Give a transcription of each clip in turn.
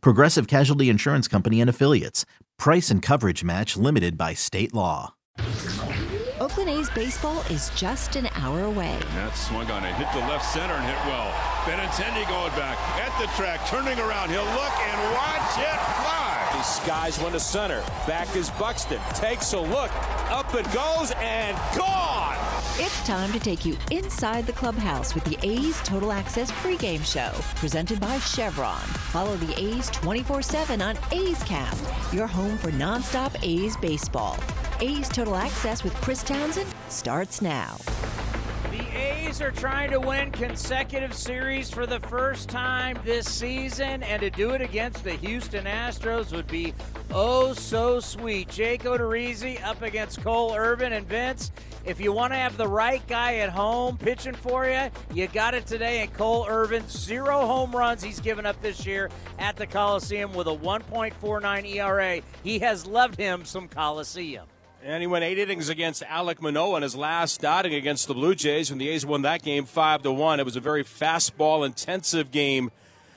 Progressive Casualty Insurance Company and Affiliates. Price and coverage match limited by state law. Oakland A's baseball is just an hour away. That swung on it, hit the left center and hit well. Benintendi going back at the track, turning around. He'll look and watch it fly. He skies one to center. Back is Buxton. Takes a look. Up it goes and gone. It's time to take you inside the clubhouse with the A's Total Access pregame show, presented by Chevron. Follow the A's 24 7 on A's Cast, your home for nonstop A's baseball. A's Total Access with Chris Townsend starts now. The A's are trying to win consecutive series for the first time this season, and to do it against the Houston Astros would be oh so sweet. Jake Odorizzi up against Cole Irvin and Vince. If you want to have the right guy at home pitching for you, you got it today. And Cole Irvin, zero home runs he's given up this year at the Coliseum with a 1.49 ERA. He has loved him some Coliseum. And he went eight innings against Alek Manoah in his last outing against the Blue Jays when the A's won that game five to one. It was a very fastball intensive game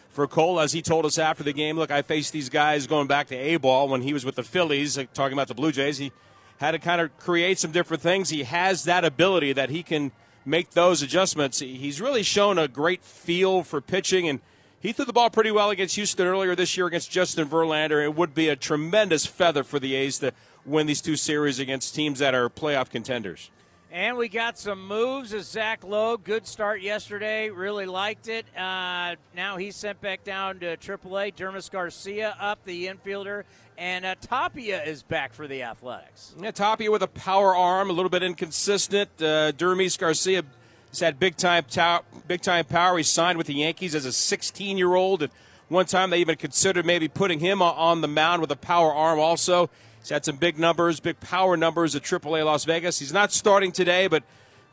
for Cole, as he told us after the game. Look, I faced these guys going back to A ball when he was with the Phillies, uh, talking about the Blue Jays. He had to kind of create some different things. He has that ability that he can make those adjustments. He's really shown a great feel for pitching, and he threw the ball pretty well against Houston earlier this year against Justin Verlander. It would be a tremendous feather for the A's to win these two series against teams that are playoff contenders. And we got some moves as Zach Logue, Good start yesterday. Really liked it. Uh, now he's sent back down to AAA. Dermis Garcia up, the infielder. And uh, Tapia is back for the Athletics. Yeah, Tapia with a power arm, a little bit inconsistent. Uh, Dermis Garcia has had big time, ta- big time power. He signed with the Yankees as a 16 year old. At one time, they even considered maybe putting him on the mound with a power arm also. He's had some big numbers, big power numbers at AAA Las Vegas. He's not starting today, but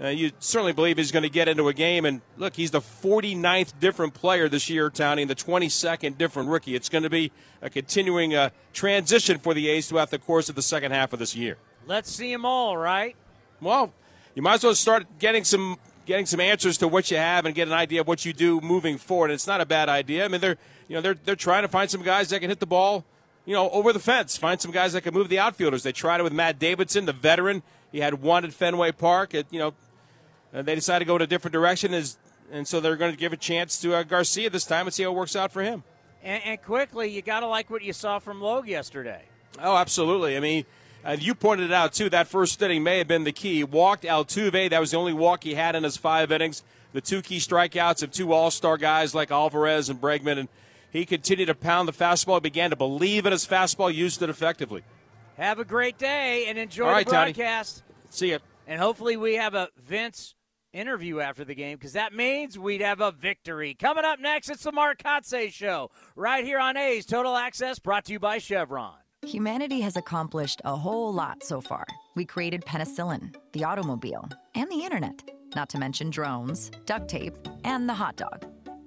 uh, you certainly believe he's going to get into a game. And look, he's the 49th different player this year, Tony, and the 22nd different rookie. It's going to be a continuing uh, transition for the A's throughout the course of the second half of this year. Let's see them all, right? Well, you might as well start getting some getting some answers to what you have and get an idea of what you do moving forward. It's not a bad idea. I mean, they're you know they're they're trying to find some guys that can hit the ball you know, over the fence. Find some guys that can move the outfielders. They tried it with Matt Davidson, the veteran. He had one at Fenway Park. It, you know, they decided to go in a different direction, as, and so they're going to give a chance to uh, Garcia this time and see how it works out for him. And, and quickly, you got to like what you saw from Logue yesterday. Oh, absolutely. I mean, uh, you pointed it out too. That first inning may have been the key. Walked Altuve. That was the only walk he had in his five innings. The two key strikeouts of two All Star guys like Alvarez and Bregman, and he continued to pound the fastball, began to believe in his fastball, used it effectively. Have a great day and enjoy All right, the broadcast. Tony. See you. And hopefully we have a Vince interview after the game because that means we'd have a victory. Coming up next, it's the Mark Kotsay Show right here on A's Total Access, brought to you by Chevron. Humanity has accomplished a whole lot so far. We created penicillin, the automobile, and the internet, not to mention drones, duct tape, and the hot dog.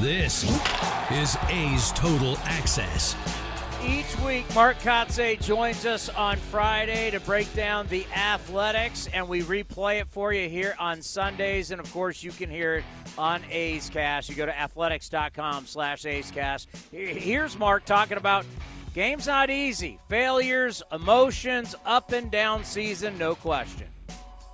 This is A's Total Access. Each week, Mark Kotsay joins us on Friday to break down the athletics, and we replay it for you here on Sundays. And of course, you can hear it on A's Cast. You go to athletics.com slash A's Cast. Here's Mark talking about games not easy, failures, emotions, up and down season, no question.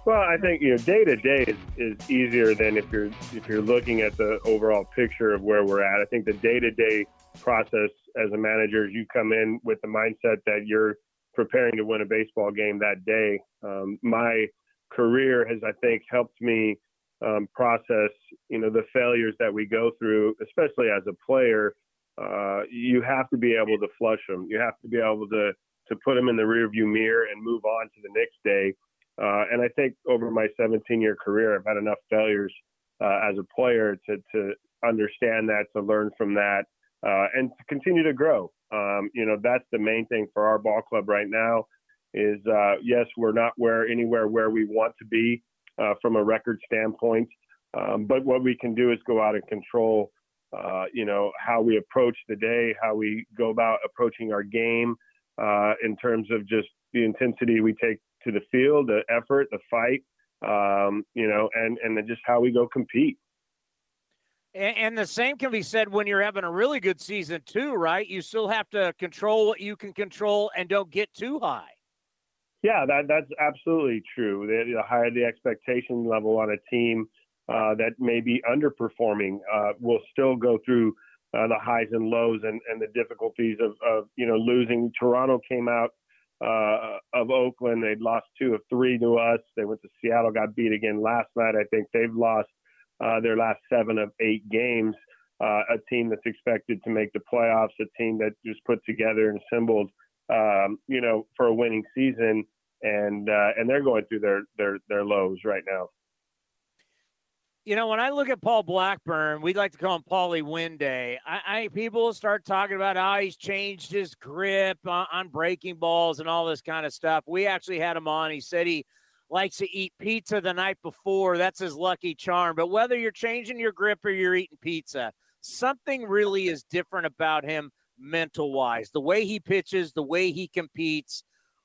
Well, I think you know day to day is, is easier than if you're if you're looking at the overall picture of where we're at. I think the day to day process as a manager, you come in with the mindset that you're preparing to win a baseball game that day. Um, my career has, I think, helped me um, process, you know, the failures that we go through, especially as a player. Uh, you have to be able to flush them. You have to be able to to put them in the rearview mirror and move on to the next day. Uh, and I think over my 17 year career, I've had enough failures uh, as a player to, to understand that, to learn from that, uh, and to continue to grow. Um, you know, that's the main thing for our ball club right now is uh, yes, we're not where anywhere where we want to be uh, from a record standpoint. Um, but what we can do is go out and control, uh, you know, how we approach the day, how we go about approaching our game in terms of just the intensity we take to the field, the effort, the fight, um, you know, and and then just how we go compete. And, and the same can be said when you're having a really good season too, right? You still have to control what you can control and don't get too high. Yeah, that that's absolutely true. The, the higher the expectation level on a team uh, that may be underperforming uh, will still go through uh, the highs and lows and, and the difficulties of, of you know losing. Toronto came out uh, of Oakland. They'd lost two of three to us. They went to Seattle, got beat again last night. I think they've lost uh, their last seven of eight games. Uh, a team that's expected to make the playoffs, a team that just put together and assembled, um, you know, for a winning season, and uh, and they're going through their their their lows right now you know, when I look at Paul Blackburn, we'd like to call him Paulie Winday. I, I people start talking about how he's changed his grip on, on, breaking balls and all this kind of stuff. We actually had him on. He said he likes to eat pizza the night before. That's his lucky charm. But whether you're changing your grip or you're eating pizza, something really is different about him mental wise. The way he pitches, the way he competes.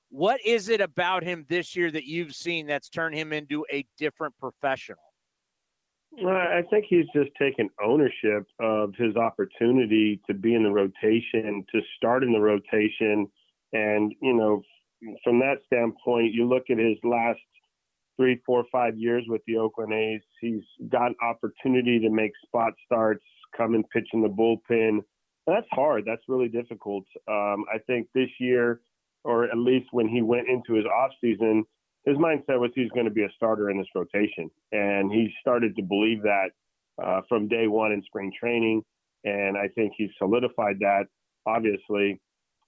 What is it about him this year that you've seen that's turned him into a different professional? I think he's just taken ownership of his opportunity to be in the rotation, to start in the rotation. And, you know, from that standpoint, you look at his last three, four, five years with the Oakland A's, he's got opportunity to make spot starts, come and pitch in the bullpen. That's hard. That's really difficult. Um, I think this year, or at least when he went into his off season, his mindset was he's going to be a starter in this rotation, and he started to believe that uh, from day one in spring training, and I think he solidified that. Obviously,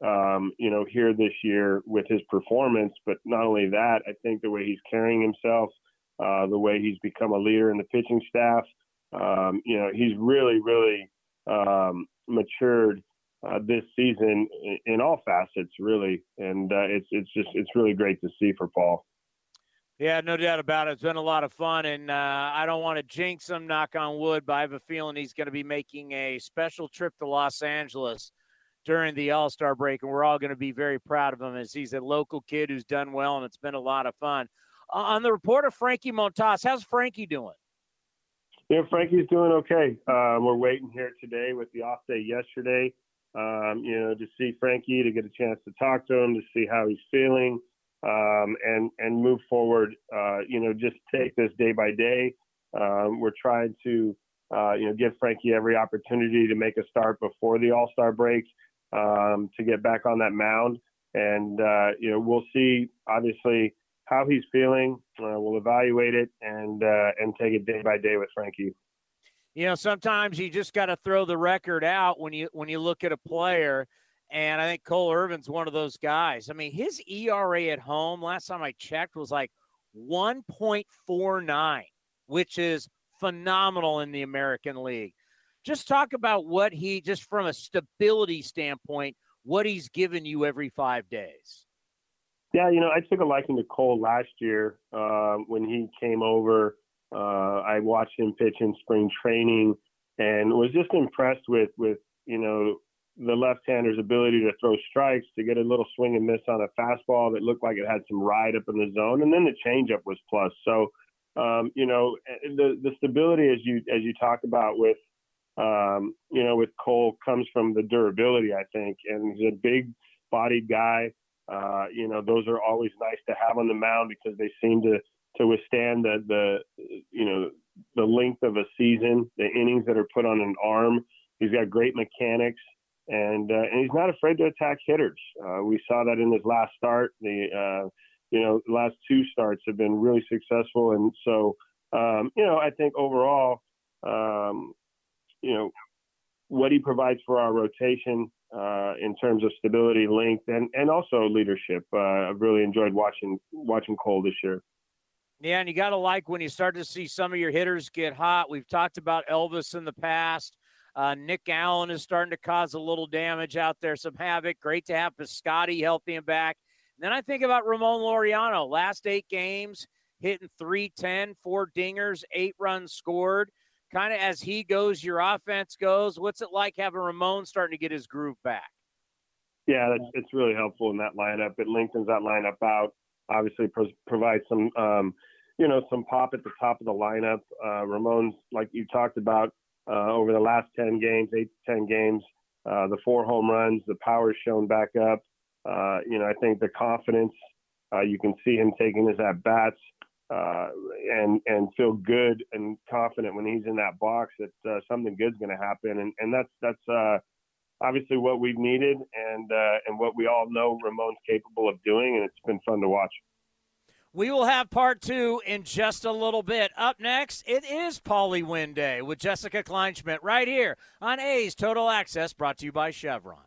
um, you know, here this year with his performance, but not only that, I think the way he's carrying himself, uh, the way he's become a leader in the pitching staff, um, you know, he's really, really um, matured uh, this season in, all facets, really, and uh, it's it's just it's really great to see for Paul. Yeah, no doubt about it. It's been a lot of fun, and uh, I don't want to jinx him, knock on wood, but I have a feeling he's going to be making a special trip to Los Angeles during the All Star break, and we're all going to be very proud of him as he's a local kid who's done well, and it's been a lot of fun. Uh, on the report of Frankie Montas, how's Frankie doing? Yeah, Frankie's doing okay. Uh, we're waiting here today with the off day yesterday, um, you know, to see Frankie, to get a chance to talk to him, to see how he's feeling. Um, and and move forward. Uh, you know, just take this day by day. Um, we're trying to uh, you know give Frankie every opportunity to make a start before the All Star break um, to get back on that mound, and uh, you know we'll see obviously how he's feeling. Uh, we'll evaluate it and uh, and take it day by day with Frankie. You know, sometimes you just got to throw the record out when you when you look at a player and I think Cole Irvin's one of those guys. I mean, his ERA at home, last time I checked, was like 1.49, which is phenomenal in the American League. Just talk about what he, just from a stability standpoint, what he's given you every five days. Yeah, you know, I took a liking to Cole last year um, when he came over. Uh, I watched him pitch in spring training and was just impressed with with you know the left-hander's ability to throw strikes, to get a little swing and miss on a fastball that looked like it had some ride up in the zone, and then the changeup was plus. So, um, you know, the the stability as you as you talk about with, um, you know, with Cole comes from the durability, I think, and he's a big-bodied guy. Uh, you know, those are always nice to have on the mound because they seem to to withstand the the you know the length of a season, the innings that are put on an arm. He's got great mechanics and uh, and he's not afraid to attack hitters. Uh, we saw that in his last start. The uh, you know last two starts have been really successful, and so um, you know I think overall, um, you know what he provides for our rotation uh, in terms of stability, length, and and also leadership. Uh, I've really enjoyed watching watching Cole this year. Yeah, and you got to like when you start to see some of your hitters get hot. We've talked about Elvis in the past. Uh, Nick Allen is starting to cause a little damage out there, some havoc. Great to have Piscotty healthy and back. And then I think about Ramon Laureano. Last eight games, hitting 310, four dingers, eight runs scored. Kind of as he goes, your offense goes. What's it like having Ramon starting to get his groove back? Yeah, it's really helpful in that lineup. It lengthens that lineup out. Obviously, pro- provides some, um, you know, some pop at the top of the lineup. Uh, Ramon's, like you talked about, uh, over the last 10 games, eight to 10 games. Uh, the four home runs, the power's shown back up. Uh, you know, I think the confidence, uh, you can see him taking his at bats uh, and and feel good and confident when he's in that box that uh, something good's going to happen. And and that's that's obviously what we've needed and and what we all know Ramon's capable of doing. And it's been fun to watch. We will have part two in just a little bit. Up next, it is Paulie Win Day with Jessica Kleinschmidt right here on A's Total Access, brought to you by Chevron.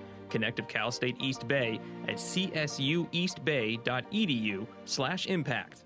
Connect of Cal State East Bay at csueastbay.edu slash impact.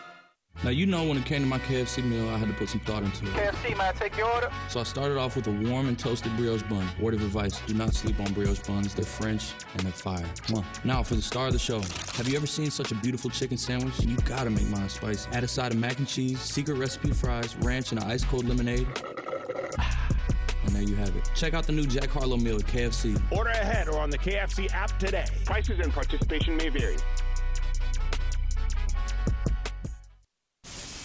Now, you know when it came to my KFC meal, I had to put some thought into it. KFC, man, take your order. So I started off with a warm and toasted brioche bun. Word of advice, do not sleep on brioche buns. They're French and they're fire. Come on. Now, for the star of the show, have you ever seen such a beautiful chicken sandwich? You gotta make mine spicy. Add a side of mac and cheese, secret recipe fries, ranch, and an ice cold lemonade. And there you have it. Check out the new Jack Harlow meal at KFC. Order ahead or on the KFC app today. Prices and participation may vary.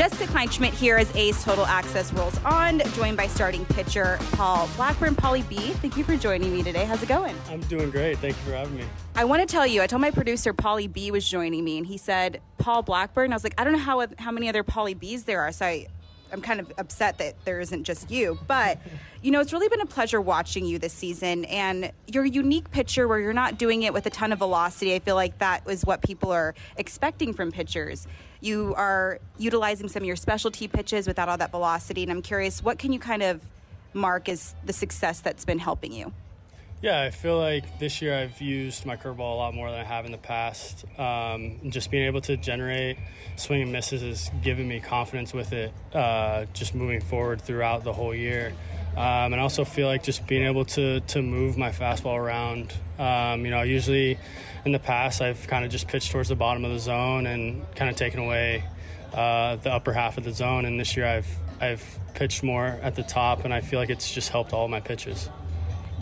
Jessica Kleinschmidt here as A's Total Access rolls on, joined by starting pitcher Paul Blackburn. Polly B, thank you for joining me today. How's it going? I'm doing great. Thank you for having me. I want to tell you, I told my producer Polly B was joining me, and he said Paul Blackburn. I was like, I don't know how how many other Polly Bs there are, so I. I'm kind of upset that there isn't just you, but you know, it's really been a pleasure watching you this season. And you're unique pitcher where you're not doing it with a ton of velocity. I feel like that was what people are expecting from pitchers you are utilizing some of your specialty pitches without all that velocity. And I'm curious, what can you kind of mark as the success that's been helping you? Yeah, I feel like this year I've used my curveball a lot more than I have in the past. Um, just being able to generate swing and misses has given me confidence with it, uh, just moving forward throughout the whole year. Um, and I also feel like just being able to to move my fastball around. Um, you know, I usually in the past I've kind of just pitched towards the bottom of the zone and kind of taken away uh, the upper half of the zone. And this year I've I've pitched more at the top, and I feel like it's just helped all my pitches.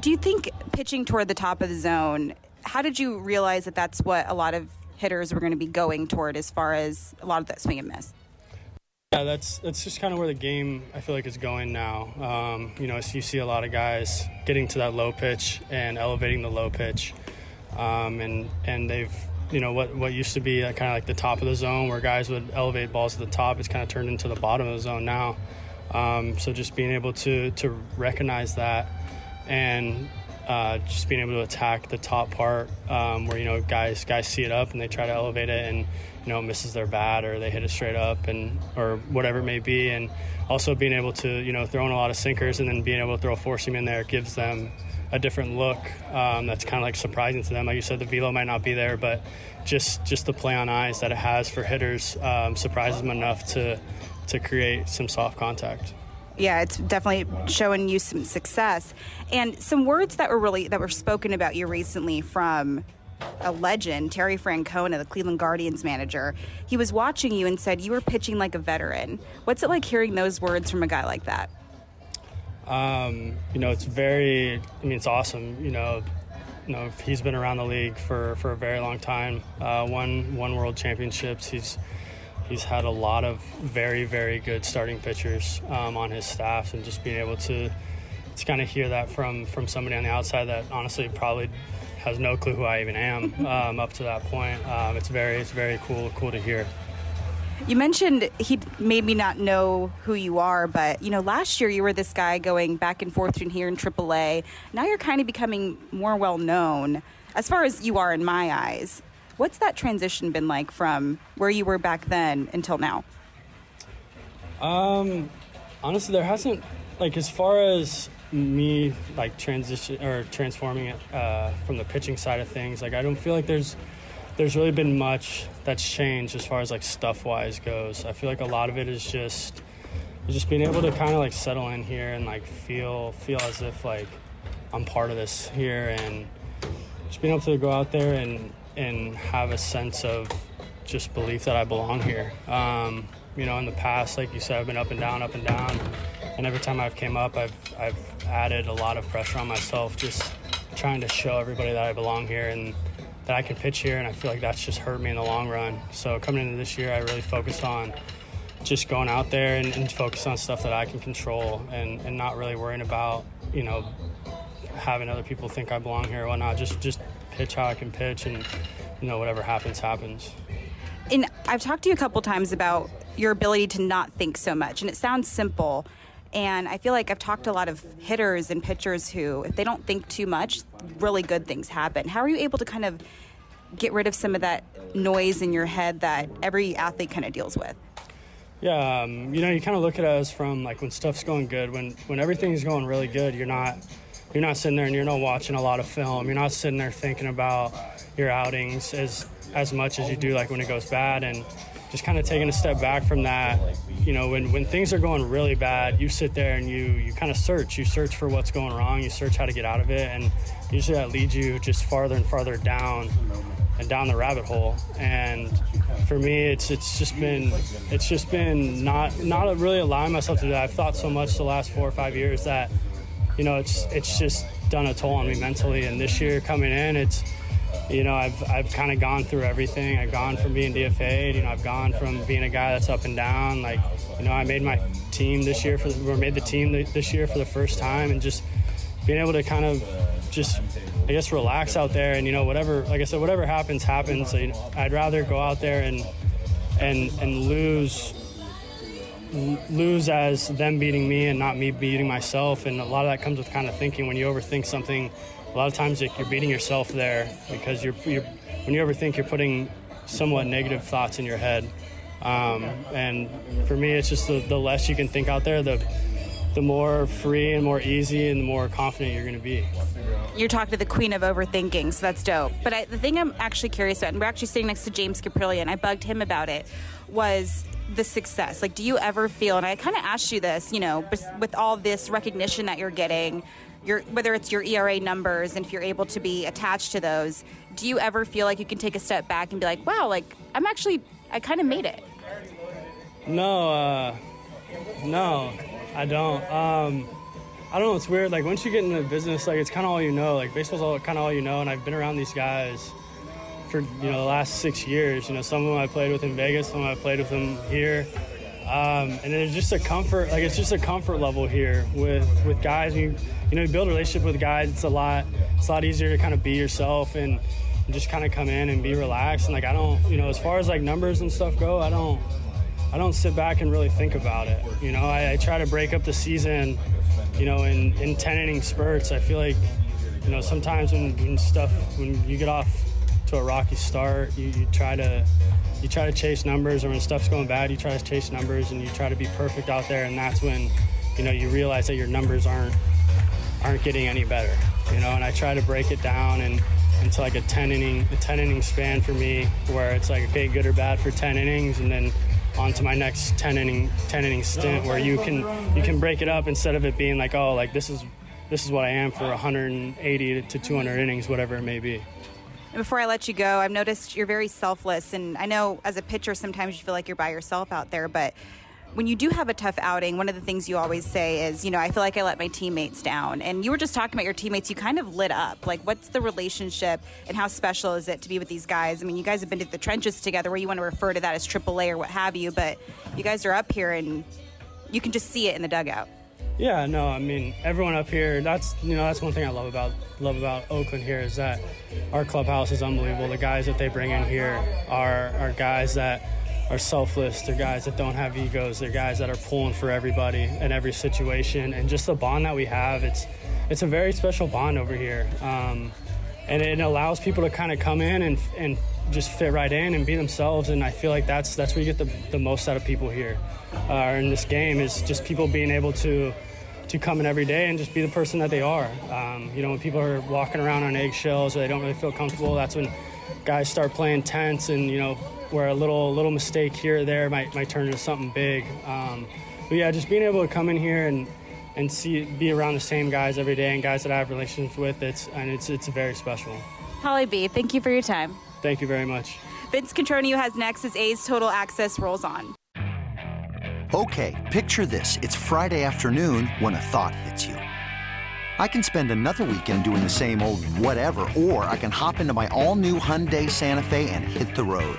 Do you think pitching toward the top of the zone? How did you realize that that's what a lot of hitters were going to be going toward as far as a lot of that swing and miss? Yeah, that's that's just kind of where the game I feel like is going now. Um, you know, so you see a lot of guys getting to that low pitch and elevating the low pitch, um, and and they've you know what what used to be kind of like the top of the zone where guys would elevate balls to the top. It's kind of turned into the bottom of the zone now. Um, so just being able to to recognize that and uh, just being able to attack the top part um, where you know guys guys see it up and they try to elevate it and you know misses their bat or they hit it straight up and or whatever it may be and also being able to you know throw in a lot of sinkers and then being able to throw a four seam in there gives them a different look um, that's kind of like surprising to them. Like you said, the velo might not be there, but just just the play on eyes that it has for hitters um, surprises them enough to to create some soft contact. Yeah, it's definitely showing you some success, and some words that were really that were spoken about you recently from a legend, Terry Francona, the Cleveland Guardians manager. He was watching you and said you were pitching like a veteran. What's it like hearing those words from a guy like that? Um, you know, it's very. I mean, it's awesome. You know, you know, he's been around the league for, for a very long time. Uh, won won world championships. He's he's had a lot of very very good starting pitchers um, on his staff, and just being able to to kind of hear that from from somebody on the outside that honestly probably has no clue who I even am um, up to that point. Um, it's very it's very cool cool to hear. You mentioned he maybe not know who you are, but you know, last year you were this guy going back and forth between here and AAA. Now you're kind of becoming more well known, as far as you are in my eyes. What's that transition been like from where you were back then until now? Um, honestly, there hasn't like as far as me like transition or transforming it uh, from the pitching side of things. Like I don't feel like there's there's really been much that's changed as far as like stuff wise goes. I feel like a lot of it is just just being able to kind of like settle in here and like feel feel as if like I'm part of this here and just being able to go out there and and have a sense of just belief that I belong here. Um, you know, in the past, like you said, I've been up and down, up and down, and every time I've came up, I've I've added a lot of pressure on myself, just trying to show everybody that I belong here and that I can pitch here, and I feel like that's just hurt me in the long run. So coming into this year, I really focused on just going out there and, and focus on stuff that I can control, and, and not really worrying about you know having other people think I belong here or whatnot. Just just pitch how I can pitch, and you know whatever happens happens. And I've talked to you a couple times about your ability to not think so much, and it sounds simple. And I feel like I've talked to a lot of hitters and pitchers who, if they don't think too much, really good things happen. How are you able to kind of get rid of some of that noise in your head that every athlete kind of deals with? Yeah, um, you know, you kind of look at us from like when stuff's going good, when when everything's going really good, you're not you're not sitting there and you're not watching a lot of film. You're not sitting there thinking about your outings as as much as you do like when it goes bad and just kind of taking a step back from that. You know, when, when things are going really bad, you sit there and you you kind of search. You search for what's going wrong. You search how to get out of it, and usually that leads you just farther and farther down and down the rabbit hole. And for me, it's it's just been it's just been not not really allowing myself to do that. I've thought so much the last four or five years that you know it's it's just done a toll on me mentally. And this year coming in, it's you know I've I've kind of gone through everything. I've gone from being DFA'd. You know I've gone from being a guy that's up and down. Like you know I made my team this year for or made the team this year for the first time, and just being able to kind of just I guess relax out there and you know whatever like I said whatever happens happens. So, you know, I'd rather go out there and and and lose lose as them beating me and not me beating myself and a lot of that comes with kind of thinking when you overthink something a lot of times like, you're beating yourself there because you're, you're when you overthink you're putting somewhat negative thoughts in your head um, and for me it's just the, the less you can think out there the the more free and more easy and the more confident you're going to be. You're talking to the queen of overthinking, so that's dope. But I, the thing I'm actually curious about, and we're actually sitting next to James Kaprielian, and I bugged him about it, was the success. Like, do you ever feel, and I kind of asked you this, you know, with all this recognition that you're getting, your, whether it's your ERA numbers and if you're able to be attached to those, do you ever feel like you can take a step back and be like, wow, like, I'm actually, I kind of made it? No, uh, no. I don't. Um, I don't know. It's weird. Like once you get into business, like it's kind of all you know. Like baseball's all kind of all you know. And I've been around these guys for you know the last six years. You know, some of them I played with in Vegas, some of them I played with them here. Um, and it's just a comfort. Like it's just a comfort level here with with guys. You you know, you build a relationship with guys. It's a lot. It's a lot easier to kind of be yourself and, just kind of come in and be relaxed. And like I don't, you know, as far as like numbers and stuff go, I don't. I don't sit back and really think about it. You know, I, I try to break up the season, you know, in, in 10 inning spurts. I feel like, you know, sometimes when, when stuff, when you get off to a rocky start, you, you try to you try to chase numbers, or when stuff's going bad, you try to chase numbers, and you try to be perfect out there, and that's when, you know, you realize that your numbers aren't aren't getting any better. You know, and I try to break it down and into like a 10 inning a 10 inning span for me, where it's like okay, good or bad for 10 innings, and then on to my next 10 inning 10 inning stint where you can you can break it up instead of it being like oh like this is this is what I am for 180 to 200 innings whatever it may be. Before I let you go, I've noticed you're very selfless and I know as a pitcher sometimes you feel like you're by yourself out there but when you do have a tough outing, one of the things you always say is, you know, I feel like I let my teammates down. And you were just talking about your teammates. You kind of lit up. Like, what's the relationship and how special is it to be with these guys? I mean, you guys have been to the trenches together where you want to refer to that as AAA or what have you, but you guys are up here and you can just see it in the dugout. Yeah, no, I mean everyone up here. That's you know that's one thing I love about love about Oakland here is that our clubhouse is unbelievable. The guys that they bring in here are are guys that are selfless. They're guys that don't have egos. They're guys that are pulling for everybody in every situation. And just the bond that we have, it's it's a very special bond over here. Um, and it allows people to kind of come in and, and just fit right in and be themselves. And I feel like that's that's where you get the, the most out of people here uh, in this game is just people being able to to come in every day and just be the person that they are. Um, you know, when people are walking around on eggshells or they don't really feel comfortable, that's when guys start playing tense and you know where a little little mistake here or there might might turn into something big. Um, but yeah, just being able to come in here and and see be around the same guys every day and guys that I have relationships with, it's and it's it's very special. Holly B, thank you for your time. Thank you very much. Vince Cotroneo has next as A's Total Access rolls on. Okay, picture this: it's Friday afternoon when a thought hits you. I can spend another weekend doing the same old whatever, or I can hop into my all-new Hyundai Santa Fe and hit the road.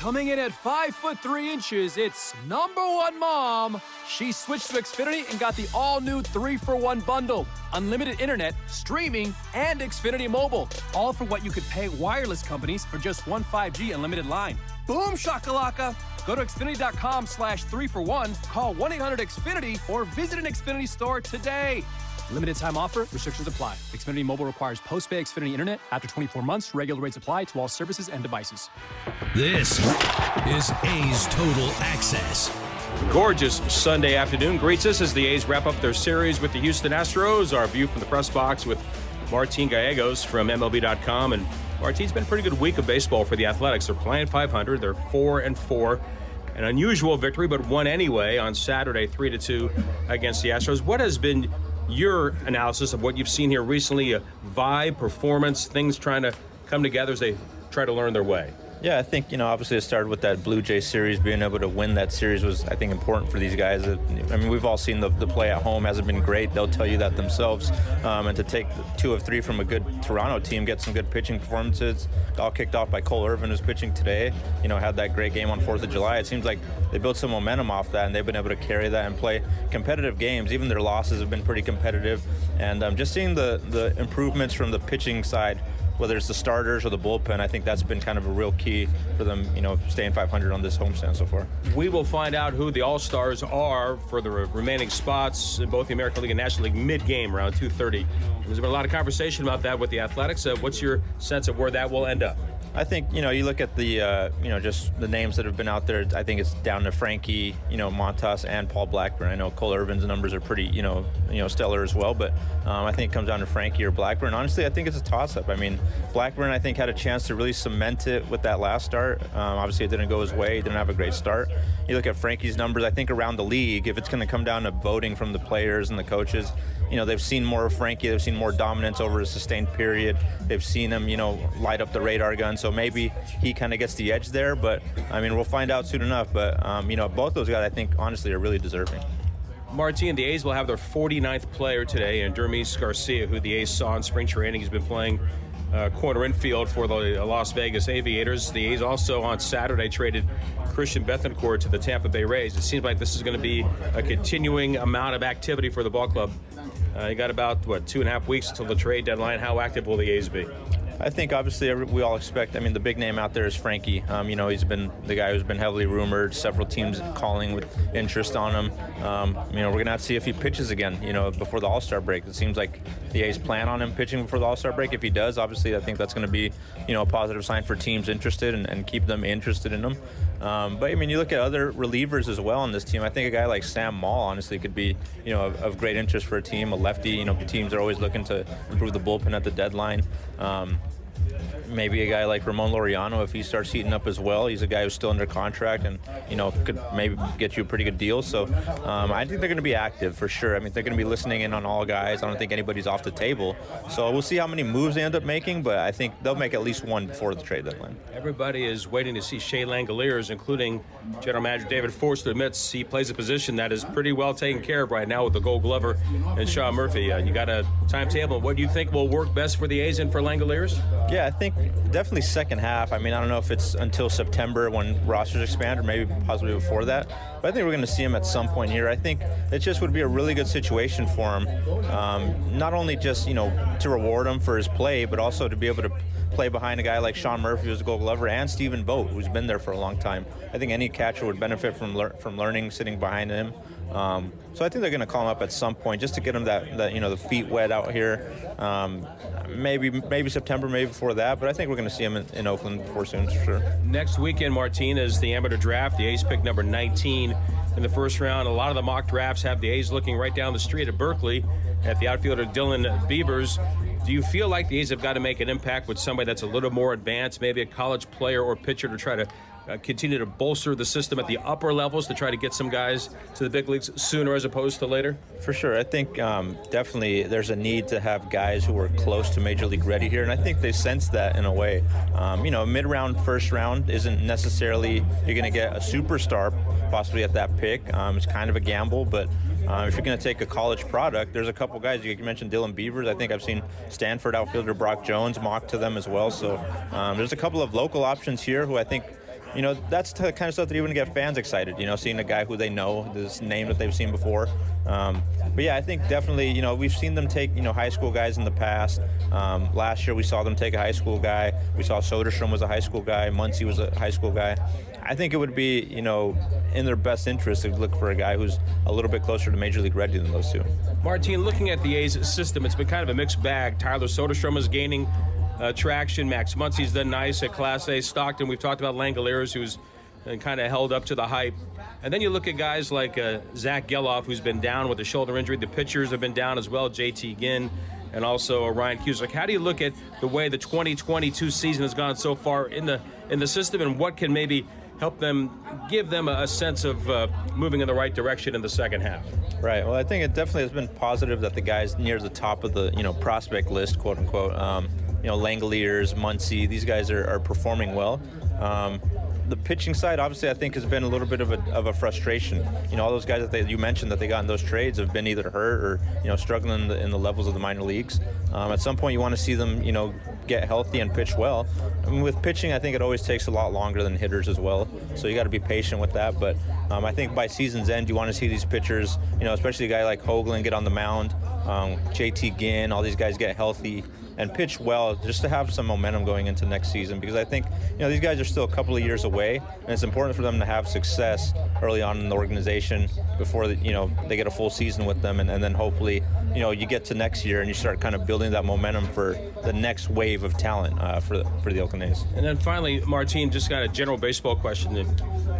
Coming in at 5 foot 3 inches, it's number one mom. She switched to Xfinity and got the all new 3 for 1 bundle unlimited internet, streaming, and Xfinity Mobile. All for what you could pay wireless companies for just one 5G unlimited line. Boom shakalaka! Go to Xfinity.com slash 3 for 1, call 1 800 Xfinity, or visit an Xfinity store today. Limited time offer, restrictions apply. Xfinity Mobile requires post pay Xfinity Internet. After 24 months, regular rates apply to all services and devices. This is A's Total Access. Gorgeous Sunday afternoon greets us as the A's wrap up their series with the Houston Astros. Our view from the press box with Martin Gallegos from MLB.com. And Martin's been a pretty good week of baseball for the Athletics. They're playing 500. They're four and four. An unusual victory, but won anyway on Saturday, three to two against the Astros. What has been your analysis of what you've seen here recently, a vibe, performance, things trying to come together as they try to learn their way? Yeah, I think, you know, obviously it started with that Blue Jay series. Being able to win that series was, I think, important for these guys. I mean, we've all seen the, the play at home hasn't been great. They'll tell you that themselves. Um, and to take two of three from a good Toronto team, get some good pitching performances, all kicked off by Cole Irvin, who's pitching today, you know, had that great game on 4th of July. It seems like they built some momentum off that, and they've been able to carry that and play competitive games. Even their losses have been pretty competitive. And um, just seeing the, the improvements from the pitching side whether it's the starters or the bullpen, I think that's been kind of a real key for them, you know, staying 500 on this homestand so far. We will find out who the All Stars are for the remaining spots in both the American League and National League mid-game, around 2:30. There's been a lot of conversation about that with the Athletics. Uh, what's your sense of where that will end up? I think you know you look at the uh, you know just the names that have been out there. I think it's down to Frankie, you know Montas and Paul Blackburn. I know Cole Irvin's numbers are pretty you know you know stellar as well, but um, I think it comes down to Frankie or Blackburn. Honestly, I think it's a toss-up. I mean, Blackburn I think had a chance to really cement it with that last start. Um, obviously, it didn't go his way. He didn't have a great start. You look at Frankie's numbers. I think around the league, if it's going to come down to voting from the players and the coaches, you know they've seen more of Frankie. They've seen more dominance over a sustained period. They've seen him, you know, light up the radar gun. So maybe he kind of gets the edge there. But I mean, we'll find out soon enough. But um, you know, both those guys, I think, honestly, are really deserving. Martin, the A's will have their 49th player today, and Dermis Garcia, who the A's saw in spring training, he's been playing uh, corner infield for the Las Vegas Aviators. The A's also on Saturday traded Christian Bethancourt to the Tampa Bay Rays. It seems like this is going to be a continuing amount of activity for the ball club. Uh, you got about what two and a half weeks until the trade deadline. How active will the A's be? I think obviously we all expect. I mean, the big name out there is Frankie. Um, you know, he's been the guy who's been heavily rumored. Several teams calling with interest on him. Um, you know, we're gonna have to see if he pitches again. You know, before the All Star break. It seems like the A's plan on him pitching before the All Star break. If he does, obviously, I think that's to be you know a positive sign for teams interested and, and keep them interested in him. Um, but I mean, you look at other relievers as well on this team. I think a guy like Sam Moll honestly could be, you know, of, of great interest for a team. A lefty, you know, teams are always looking to improve the bullpen at the deadline. Um, maybe a guy like Ramon Laureano, if he starts heating up as well, he's a guy who's still under contract and you know could maybe get you a pretty good deal. So um, I think they're going to be active for sure. I mean, they're going to be listening in on all guys. I don't think anybody's off the table. So we'll see how many moves they end up making, but I think they'll make at least one before the trade deadline. Everybody is waiting to see Shea Langeliers, including General Manager David Forst, admits he plays a position that is pretty well taken care of right now with the Gold Glover and Sean Murphy. Uh, you got a timetable. What do you think will work best for the A's and for Langeliers? Yeah, I think definitely second half. I mean, I don't know if it's until September when rosters expand or maybe possibly before that. But I think we're going to see him at some point here. I think it just would be a really good situation for him, um, not only just you know to reward him for his play, but also to be able to play behind a guy like Sean Murphy, who's a Gold Glover, and Stephen Vogt, who's been there for a long time. I think any catcher would benefit from lear- from learning sitting behind him. Um, so I think they're going to call him up at some point just to get him that, that you know the feet wet out here. Um, maybe maybe September, maybe before that, but I think we're going to see him in, in Oakland before soon for sure. Next weekend, Martine, is the amateur draft. The A's pick number 19 in the first round. A lot of the mock drafts have the A's looking right down the street at Berkeley at the outfielder Dylan Beavers. Do you feel like the A's have got to make an impact with somebody that's a little more advanced, maybe a college player or pitcher to try to uh, continue to bolster the system at the upper levels to try to get some guys to the big leagues sooner as opposed to later? For sure. I think um, definitely there's a need to have guys who are close to major league ready here, and I think they sense that in a way. Um, you know, mid round, first round isn't necessarily you're going to get a superstar possibly at that pick. Um, it's kind of a gamble, but um, if you're going to take a college product, there's a couple guys. You mentioned Dylan Beavers. I think I've seen Stanford outfielder Brock Jones mock to them as well. So um, there's a couple of local options here who I think you know, that's the kind of stuff that even get fans excited. You know, seeing a guy who they know, this name that they've seen before. Um, but yeah, I think definitely, you know, we've seen them take, you know, high school guys in the past. Um, last year we saw them take a high school guy. We saw Soderstrom was a high school guy. Muncy was a high school guy. I think it would be, you know, in their best interest to look for a guy who's a little bit closer to major league ready than those two. Martín, looking at the A's system, it's been kind of a mixed bag. Tyler Soderstrom is gaining uh, traction. Max Muncy's done nice at Class A. Stockton, we've talked about Langeliers, who's kind of held up to the hype. And then you look at guys like uh, Zack Gelof, who's been down with a shoulder injury. The pitchers have been down as well, JT Ginn and also uh, Ryan Cusick. How do you look at the way the 2022 season has gone so far in the in the system, and what can maybe help them give them a, a sense of uh, moving in the right direction in the second half? Right. Well, I think it definitely has been positive that the guys near the top of the you know prospect list, quote unquote, um, you know Langeliers, Muncy, these guys are, are performing well. Um, the pitching side, obviously, I think has been a little bit of a, of a frustration. You know, all those guys that they, you mentioned that they got in those trades have been either hurt or you know struggling in the, in the levels of the minor leagues. Um, at some point, you want to see them, you know, get healthy and pitch well. I mean, with pitching, I think it always takes a lot longer than hitters as well. So you got to be patient with that. But um, I think by season's end, you want to see these pitchers, you know, especially a guy like Hoglund get on the mound, um, JT Ginn, all these guys get healthy and pitch well just to have some momentum going into next season because I think you know these guys are still a couple of years away and it's important for them to have success early on in the organization before the, you know they get a full season with them and, and then hopefully you know you get to next year and you start kind of building that momentum for the next wave of talent uh, for the, for the Oakland A's. And then finally, Martín, just got a general baseball question.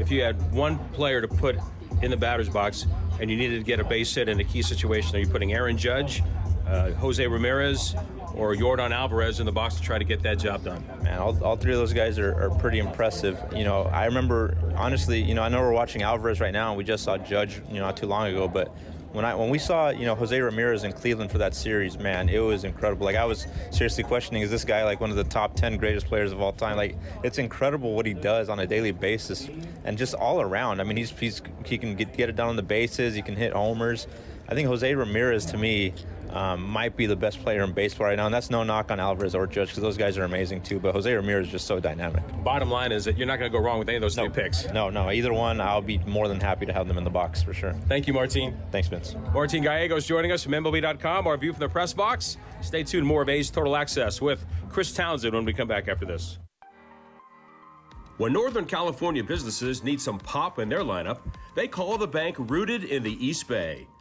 If you had one player to put in the batter's box and you needed to get a base hit in a key situation, are you putting Aaron Judge, uh, Jose Ramirez, or Yordan Alvarez in the box to try to get that job done. Man, all, all three of those guys are, are, pretty impressive. You know, I remember honestly, you know, I know we're watching Alvarez right now, and we just saw Judge, you know, not too long ago, but when I when we saw you know Jose Ramirez in Cleveland for that series, man, it was incredible. Like I was seriously questioning, is this guy like one of the top ten greatest players of all time? Like it's incredible what he does on a daily basis, and just all around. I mean, he's, he's he can get, get it down on the bases, he can hit homers. I think Jose Ramirez to me um, might be the best player in baseball right now, and that's no knock on Alvarez or Judge because those guys are amazing too. But Jose Ramirez is just so dynamic. Bottom line is that you're not going to go wrong with any of those no, three picks. No, no, either one. I'll be more than happy to have them in the box for sure. Thank you, Martín. Thanks, Vince. Martín Gallegos joining us from MLB.com. Our view from the press box. Stay tuned. More of A's Total Access with Chris Townsend when we come back after this. When Northern California businesses need some pop in their lineup, they call the bank rooted in the East Bay.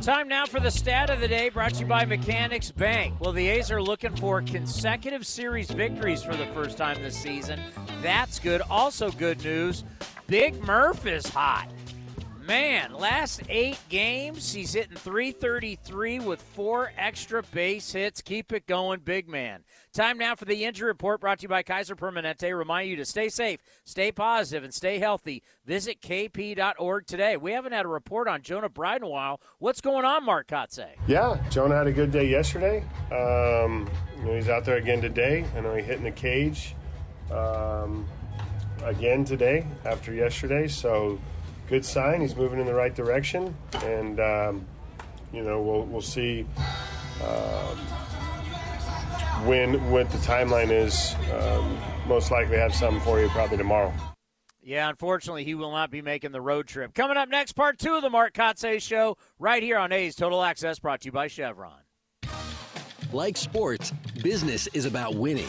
Time now for the stat of the day brought to you by Mechanics Bank. Well, the A's are looking for consecutive series victories for the first time this season. That's good. Also, good news Big Murph is hot. Man, last eight games, he's hitting 333 with four extra base hits. Keep it going, big man. Time now for the injury report brought to you by Kaiser Permanente. Remind you to stay safe, stay positive, and stay healthy. Visit kp.org today. We haven't had a report on Jonah Bride in a while. What's going on, Mark Kotsay? Yeah, Jonah had a good day yesterday. Um, you know, he's out there again today. I know he hit in the cage um, again today after yesterday. So good sign. He's moving in the right direction, and um, you know we'll we'll see um, when what the timeline is. Um, most likely have something for you probably tomorrow. Yeah, unfortunately, he will not be making the road trip. Coming up next, part two of the Mark Kotsay Show, right here on A's Total Access, brought to you by Chevron. Like sports, business is about winning.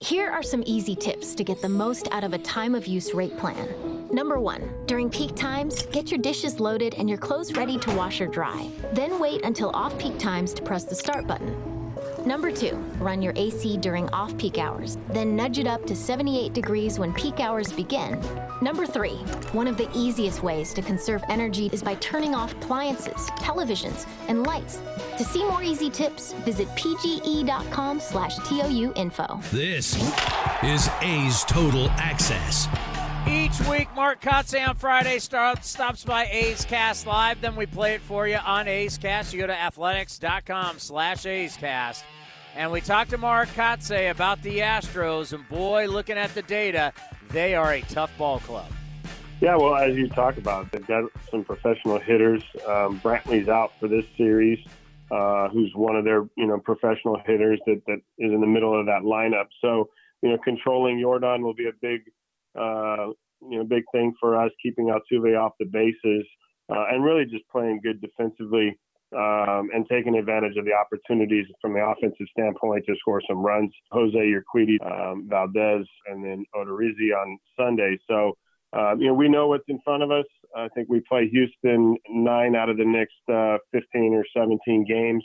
Here are some easy tips to get the most out of a time of use rate plan. Number one, during peak times, get your dishes loaded and your clothes ready to wash or dry. Then wait until off peak times to press the start button. Number two, run your AC during off peak hours, then nudge it up to 78 degrees when peak hours begin. Number three, one of the easiest ways to conserve energy is by turning off appliances, televisions, and lights. To see more easy tips, visit pge.com slash TOU info. This is A's Total Access. Each week, Mark Kotsay on Friday start, stops by A's Cast Live. Then we play it for you on A's Cast. You go to athletics.com slash A's Cast. And we talked to Mark Kotsay about the Astros. And boy, looking at the data, they are a tough ball club. Yeah, well, as you talk about, they've got some professional hitters. Um, Brantley's out for this series, uh, who's one of their you know professional hitters that, that is in the middle of that lineup. So you know, controlling Yordan will be a big uh, you know, big thing for us, keeping Altuve off the bases, uh, and really just playing good defensively um, and taking advantage of the opportunities from the offensive standpoint to score some runs. Jose Urquidy, um, Valdez, and then Odorizzi on Sunday. So, um, you know, we know what's in front of us. I think we play Houston nine out of the next uh, 15 or 17 games.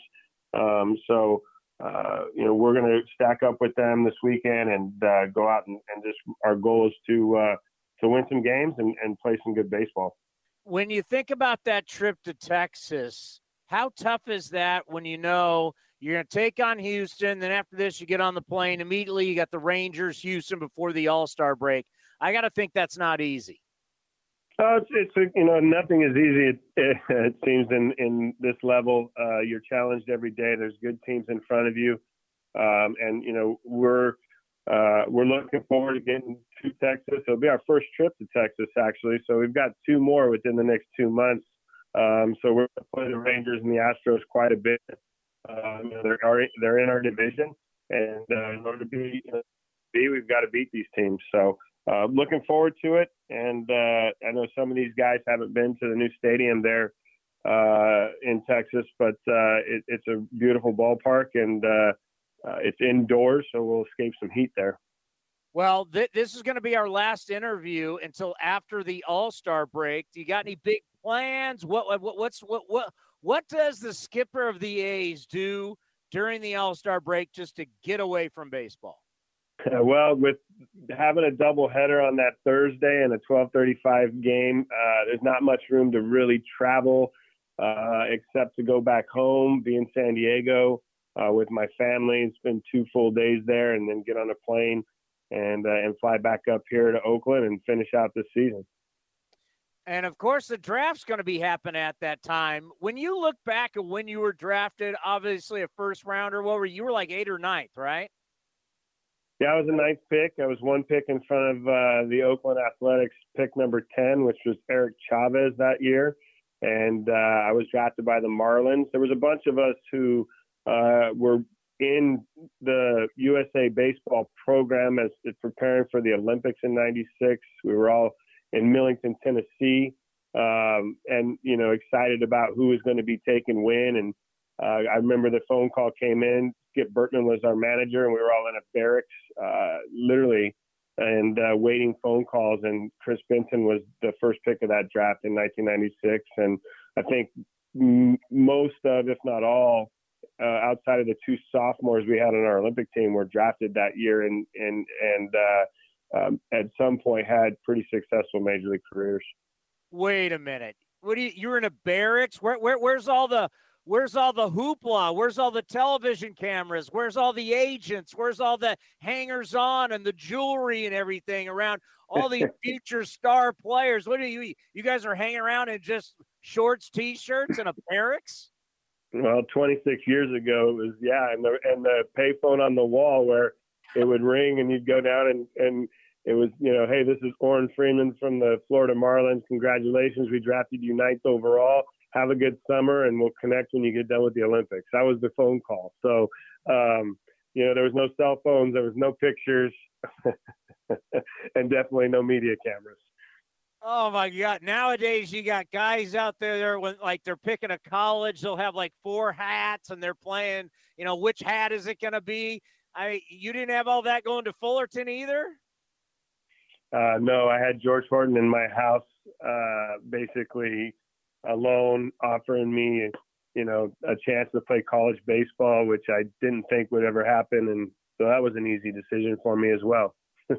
Um, so, uh, you know, we're going to stack up with them this weekend and uh, go out and, and, just our goal is to uh, to win some games and, and play some good baseball. When you think about that trip to Texas, how tough is that when you know you're going to take on Houston, then after this you get on the plane immediately you got the Rangers, Houston before the All Star break. I got to think that's not easy. Uh, it's, it's you know nothing is easy. It, it, seems in in this level, uh, you're challenged every day. There's good teams in front of you, um, and you know we're uh, we're looking forward to getting to Texas. It'll be our first trip to Texas actually. So we've got two more within the next two months. Um, so we're going to play the Rangers and the Astros quite a bit. Um, they're they're in our division, and uh, in order to be, you know, be we've got to beat these teams. So uh, looking forward to it. And uh, I know some of these guys haven't been to the new stadium there uh, in Texas, but uh, it, it's a beautiful ballpark and uh, uh, it's indoors, so we'll escape some heat there. Well, th- this is going to be our last interview until after the All Star break. Do you got any big plans? What, what what's what what what does the skipper of the A's do during the All Star break just to get away from baseball? Well, with having a double header on that Thursday and a 12:35 game, uh, there's not much room to really travel uh, except to go back home, be in San Diego uh, with my family, spend two full days there, and then get on a plane and uh, and fly back up here to Oakland and finish out this season. And of course, the draft's going to be happening at that time. When you look back at when you were drafted, obviously a first rounder, what were you? You were like eight or ninth, right? Yeah, I was a ninth pick. I was one pick in front of uh, the Oakland Athletics pick number 10, which was Eric Chavez that year. And uh, I was drafted by the Marlins. There was a bunch of us who uh, were in the USA baseball program as preparing for the Olympics in 96. We were all in Millington, Tennessee, um, and, you know, excited about who was going to be taking when. And uh, I remember the phone call came in Skip Bertman was our manager, and we were all in a barracks, uh, literally, and uh, waiting phone calls. And Kris Benson was the first pick of that draft in 1996. And I think m- most of, if not all, uh, outside of the two sophomores we had on our Olympic team, were drafted that year, and and and uh, um, at some point had pretty successful major league careers. Wait a minute. What do you? You're in a barracks. Where, where where's all the Where's all the hoopla? Where's all the television cameras? Where's all the agents? Where's all the hangers on and the jewelry and everything around all these future star players? What do you you guys are hanging around in just shorts, t-shirts, and a barracks? Well, 26 years ago, it was yeah, and the and the payphone on the wall where it would ring and you'd go down and and it was you know, hey, this is Orrin Freeman from the Florida Marlins. Congratulations, we drafted you ninth overall have a good summer and we'll connect when you get done with the Olympics. That was the phone call. So, um, you know, there was no cell phones, there was no pictures, and definitely no media cameras. Oh my God! Nowadays, you got guys out there. They're like they're picking a college. They'll have like four hats, and they're playing. You know, which hat is it going to be? I you didn't have all that going to Fullerton either. Uh, no, I had George Horton in my house, uh, basically a loan offering me, you know, a chance to play college baseball, which I didn't think would ever happen. And so that was an easy decision for me as well.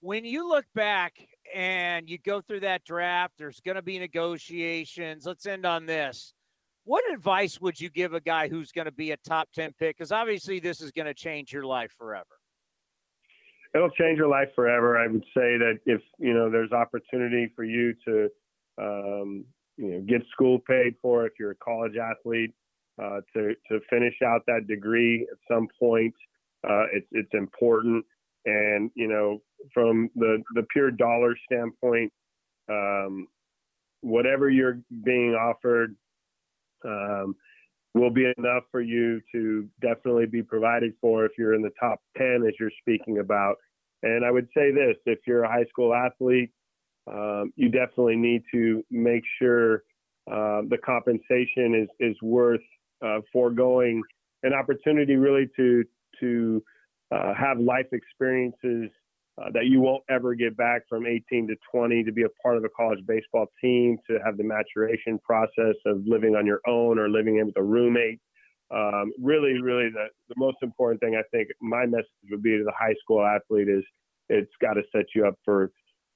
when you look back and you go through that draft, there's going to be negotiations. Let's end on this. What advice would you give a guy who's going to be a top 10 pick? Because obviously, this is going to change your life forever. It'll change your life forever. I would say that if, you know, there's opportunity for you to, um, you know, get school paid for if you're a college athlete, uh, to to finish out that degree at some point. Uh, it's it's important, and you know, from the the pure dollar standpoint, um, whatever you're being offered um, will be enough for you to definitely be provided for if you're in the top 10 as you're speaking about. And I would say this if you're a high school athlete, um, you definitely need to make sure uh, the compensation is is worth uh, foregoing an opportunity really to to uh, have life experiences uh, that you won't ever get back from 18 to 20 to be a part of a college baseball team to have the maturation process of living on your own or living in with a roommate. Um, really really the, the most important thing i think my message would be to the high school athlete is it's got to set you up for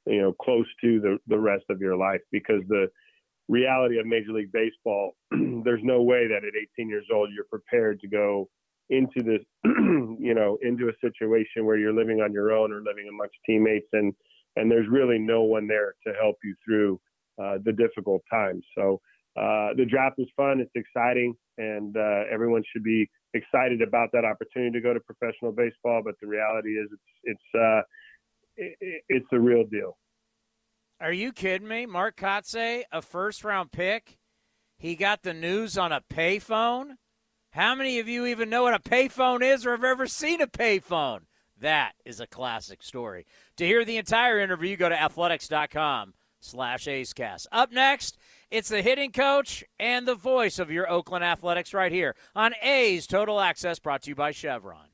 you know, close to the, the rest of your life because the reality of Major League Baseball, there's no way that at 18 years old you're prepared to go into this, you know, into a situation where you're living on your own or living amongst teammates and and there's really no one there to help you through uh, the difficult times. So uh, the draft is fun, it's exciting, and uh, everyone should be excited about that opportunity to go to professional baseball. But the reality is, it's it's uh, it's a real deal. Are you kidding me? Mark Kotsay, a first round pick. He got the news on a payphone. How many of you even know what a payphone is or have ever seen a payphone? That is a classic story. To hear the entire interview, go to athletics.com slash acecast. Up next, it's the hitting coach and the voice of your Oakland Athletics right here on A's Total Access, brought to you by Chevron.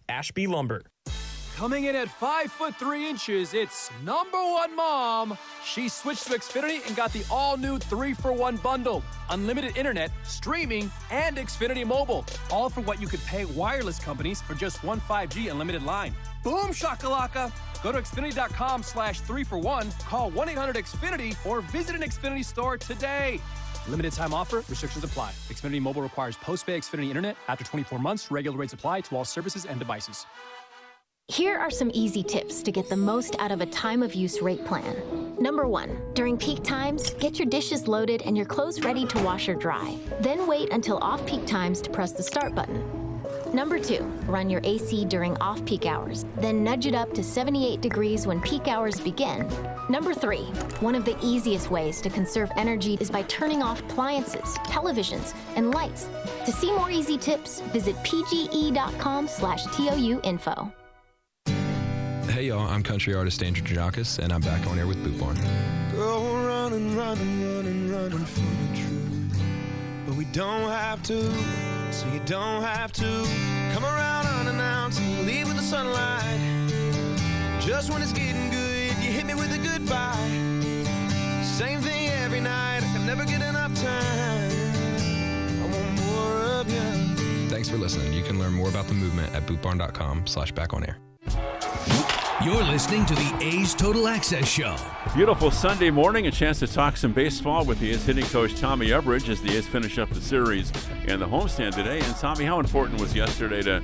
Ashby Lumber. Coming in at five foot three inches, it's number one mom. She switched to Xfinity and got the all new three for one bundle unlimited internet, streaming, and Xfinity mobile. All for what you could pay wireless companies for just one 5G unlimited line. Boom shakalaka! Go to Xfinity.com slash three for one, call 1 800 Xfinity, or visit an Xfinity store today. Limited time offer, restrictions apply. Xfinity Mobile requires post pay Xfinity Internet. After 24 months, regular rates apply to all services and devices. Here are some easy tips to get the most out of a time of use rate plan. Number one, during peak times, get your dishes loaded and your clothes ready to wash or dry. Then wait until off peak times to press the start button. Number two, run your AC during off peak hours, then nudge it up to 78 degrees when peak hours begin. Number three, one of the easiest ways to conserve energy is by turning off appliances, televisions, and lights. To see more easy tips, visit pge.com slash TOU info. Hey y'all, I'm country artist Andrew Jackis, and I'm back on air with Boot Barn. Go running, running, running, running from the truth. But we don't have to, so you don't have to. Come around unannounced and leave with the sunlight. Just when it's getting good, you hit me with a goodbye. Same thing every night, I can never get enough time. I want more of you. Thanks for listening. You can learn more about the movement at bootbarn.com slash back on air. You're listening to the A's Total Access Show. Beautiful Sunday morning, a chance to talk some baseball with the A's hitting coach Tommy Everidge as the A's finish up the series and the homestand today. And Tommy, how important was yesterday to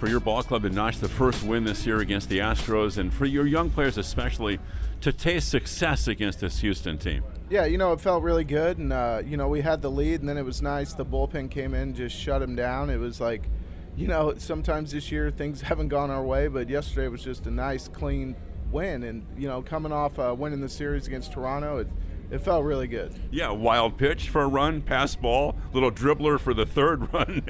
for your ball club to notch the first win this year against the Astros, and for your young players especially to taste success against this Houston team? Yeah, you know, it felt really good, and uh, you know, we had the lead, and then it was nice. The bullpen came in, just shut him down. It was like you know, sometimes this year things haven't gone our way, but yesterday was just a nice, clean win. And, you know, coming off uh, winning the series against Toronto, it, it felt really good. Yeah, wild pitch for a run, pass ball, little dribbler for the third run.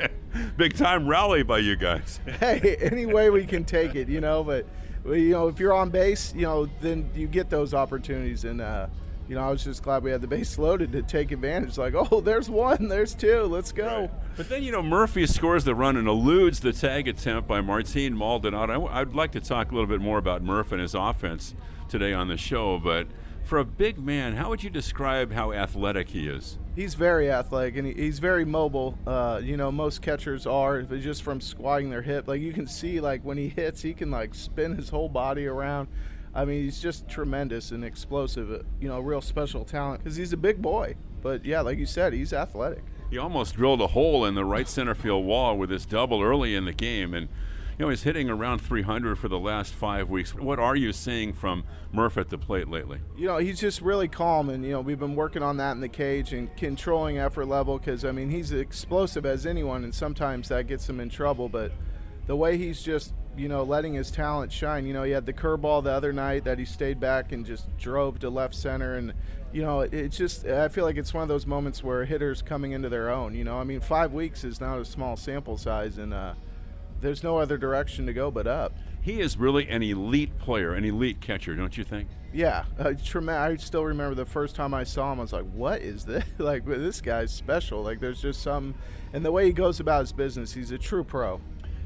Big time rally by you guys. hey, any way we can take it, you know, but, you know, if you're on base, you know, then you get those opportunities. And, uh, you know, I was just glad we had the base loaded to take advantage. Like, oh, there's one, there's two, let's go. Right. But then, you know, Murphy scores the run and eludes the tag attempt by Martin Maldonado. I, would like to talk a little bit more about Murph and his offense today on the show. But for a big man, how would you describe how athletic he is? He's very athletic and he's very mobile. Uh, you know, most catchers are, but just from squatting their hip. Like you can see, like when he hits, he can like spin his whole body around. I mean, he's just tremendous and explosive. Uh, you know, real special talent because he's a big boy. But yeah, like you said, he's athletic. He almost drilled a hole in the right center field wall with his double early in the game, and you know he's hitting around 300 for the last five weeks. What are you seeing from Murph at the plate lately? You know, he's just really calm, and you know we've been working on that in the cage and controlling effort level because I mean he's explosive as anyone, and sometimes that gets him in trouble. But the way he's just you know, letting his talent shine. You know, he had the curveball the other night that he stayed back and just drove to left center. And, you know, it, it's just, I feel like it's one of those moments where hitters coming into their own. You know, I mean, five weeks is not a small sample size, and uh, there's no other direction to go but up. He is really an elite player, an elite catcher, don't you think? Yeah, uh, I still remember the first time I saw him. I was like, "What is this? like, this guy's special. Like, there's just some." And the way he goes about his business, he's a true pro.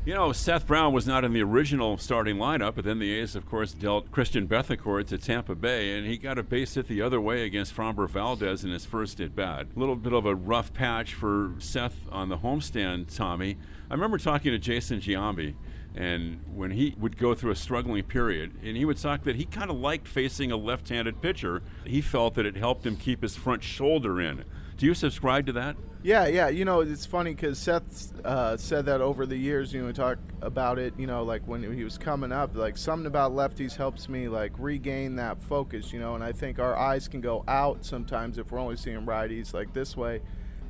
You know, Seth Brown was not in the original starting lineup, but then the A's, of course, dealt Christian Bethancourt to Tampa Bay, and he got a base hit the other way against Framber Valdez in his first at bat. A little bit of a rough patch for Seth on the homestand, Tommy. I remember talking to Jason Giambi and when he would go through a struggling period, and he would talk that he kind of liked facing a left handed pitcher, he felt that it helped him keep his front shoulder in. Do you subscribe to that? Yeah, yeah. You know, it's funny because Seth uh, said that over the years. You know, we talk about it. You know, like when he was coming up, like something about lefties helps me like regain that focus. You know, and I think our eyes can go out sometimes if we're only seeing righties like this way,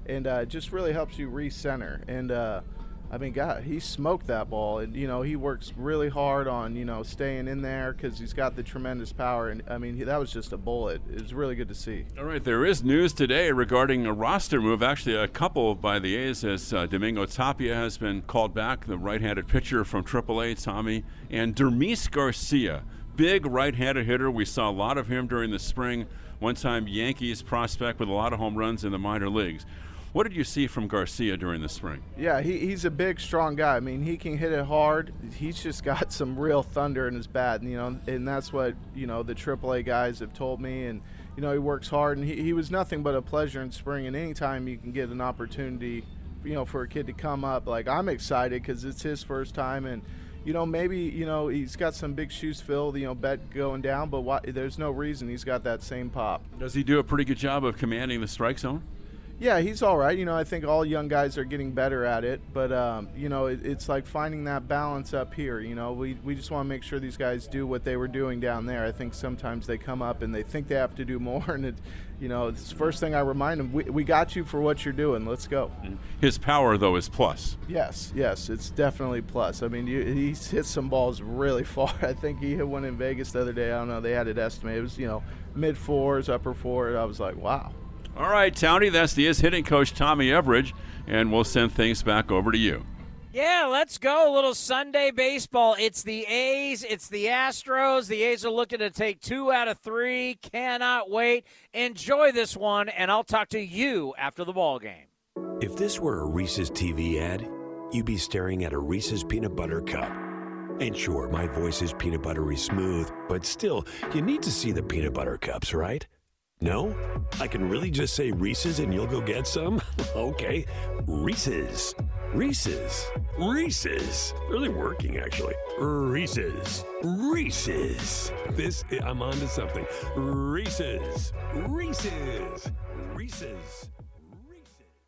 and uh, it just really helps you recenter. And uh, I mean, God, he smoked that ball, and you know he works really hard on you know staying in there because he's got the tremendous power. And I mean, he, that was just a bullet. It was really good to see. All right, there is news today regarding a roster move. Actually, a couple by the A's as uh, Domingo Tapia has been called back, the right-handed pitcher from AAA, Tommy, and Dermis Garcia, big right-handed hitter. We saw a lot of him during the spring. One-time Yankees prospect with a lot of home runs in the minor leagues. What did you see from Garcia during the spring? Yeah, he, he's a big, strong guy. I mean, he can hit it hard. He's just got some real thunder in his bat, and, you know, and that's what you know the AAA guys have told me. And you know, he works hard, and he, he was nothing but a pleasure in spring. And anytime you can get an opportunity, you know, for a kid to come up, like I'm excited because it's his first time, and you know, maybe you know he's got some big shoes filled. You know, bet going down, but why, there's no reason he's got that same pop. Does he do a pretty good job of commanding the strike zone? Yeah, he's all right. You know, I think all young guys are getting better at it, but um, you know, it, it's like finding that balance up here. You know, we we just want to make sure these guys do what they were doing down there. I think sometimes they come up and they think they have to do more, and it, you know, it's the first thing I remind them: we, we got you for what you're doing. Let's go. His power, though, is plus. Yes, yes, it's definitely plus. I mean, you, he's hit some balls really far. I think he hit one in Vegas the other day. I don't know. They had it estimated. It was you know mid fours, upper four. I was like, wow. All right, Townie, that's the is hitting coach Tommy Everidge, and we'll send things back over to you. Yeah, let's go. A little Sunday baseball. It's the A's, it's the Astros. The A's are looking to take two out of three. Cannot wait. Enjoy this one, and I'll talk to you after the ball game. If this were a Reese's TV ad, you'd be staring at a Reese's peanut butter cup. And sure, my voice is peanut buttery smooth, but still, you need to see the peanut butter cups, right? No? I can really just say Reese's and you'll go get some? okay. Reese's. Reese's. Reese's. Really working, actually. Reese's. Reese's. This, I'm on to something. Reese's. Reese's. Reese's.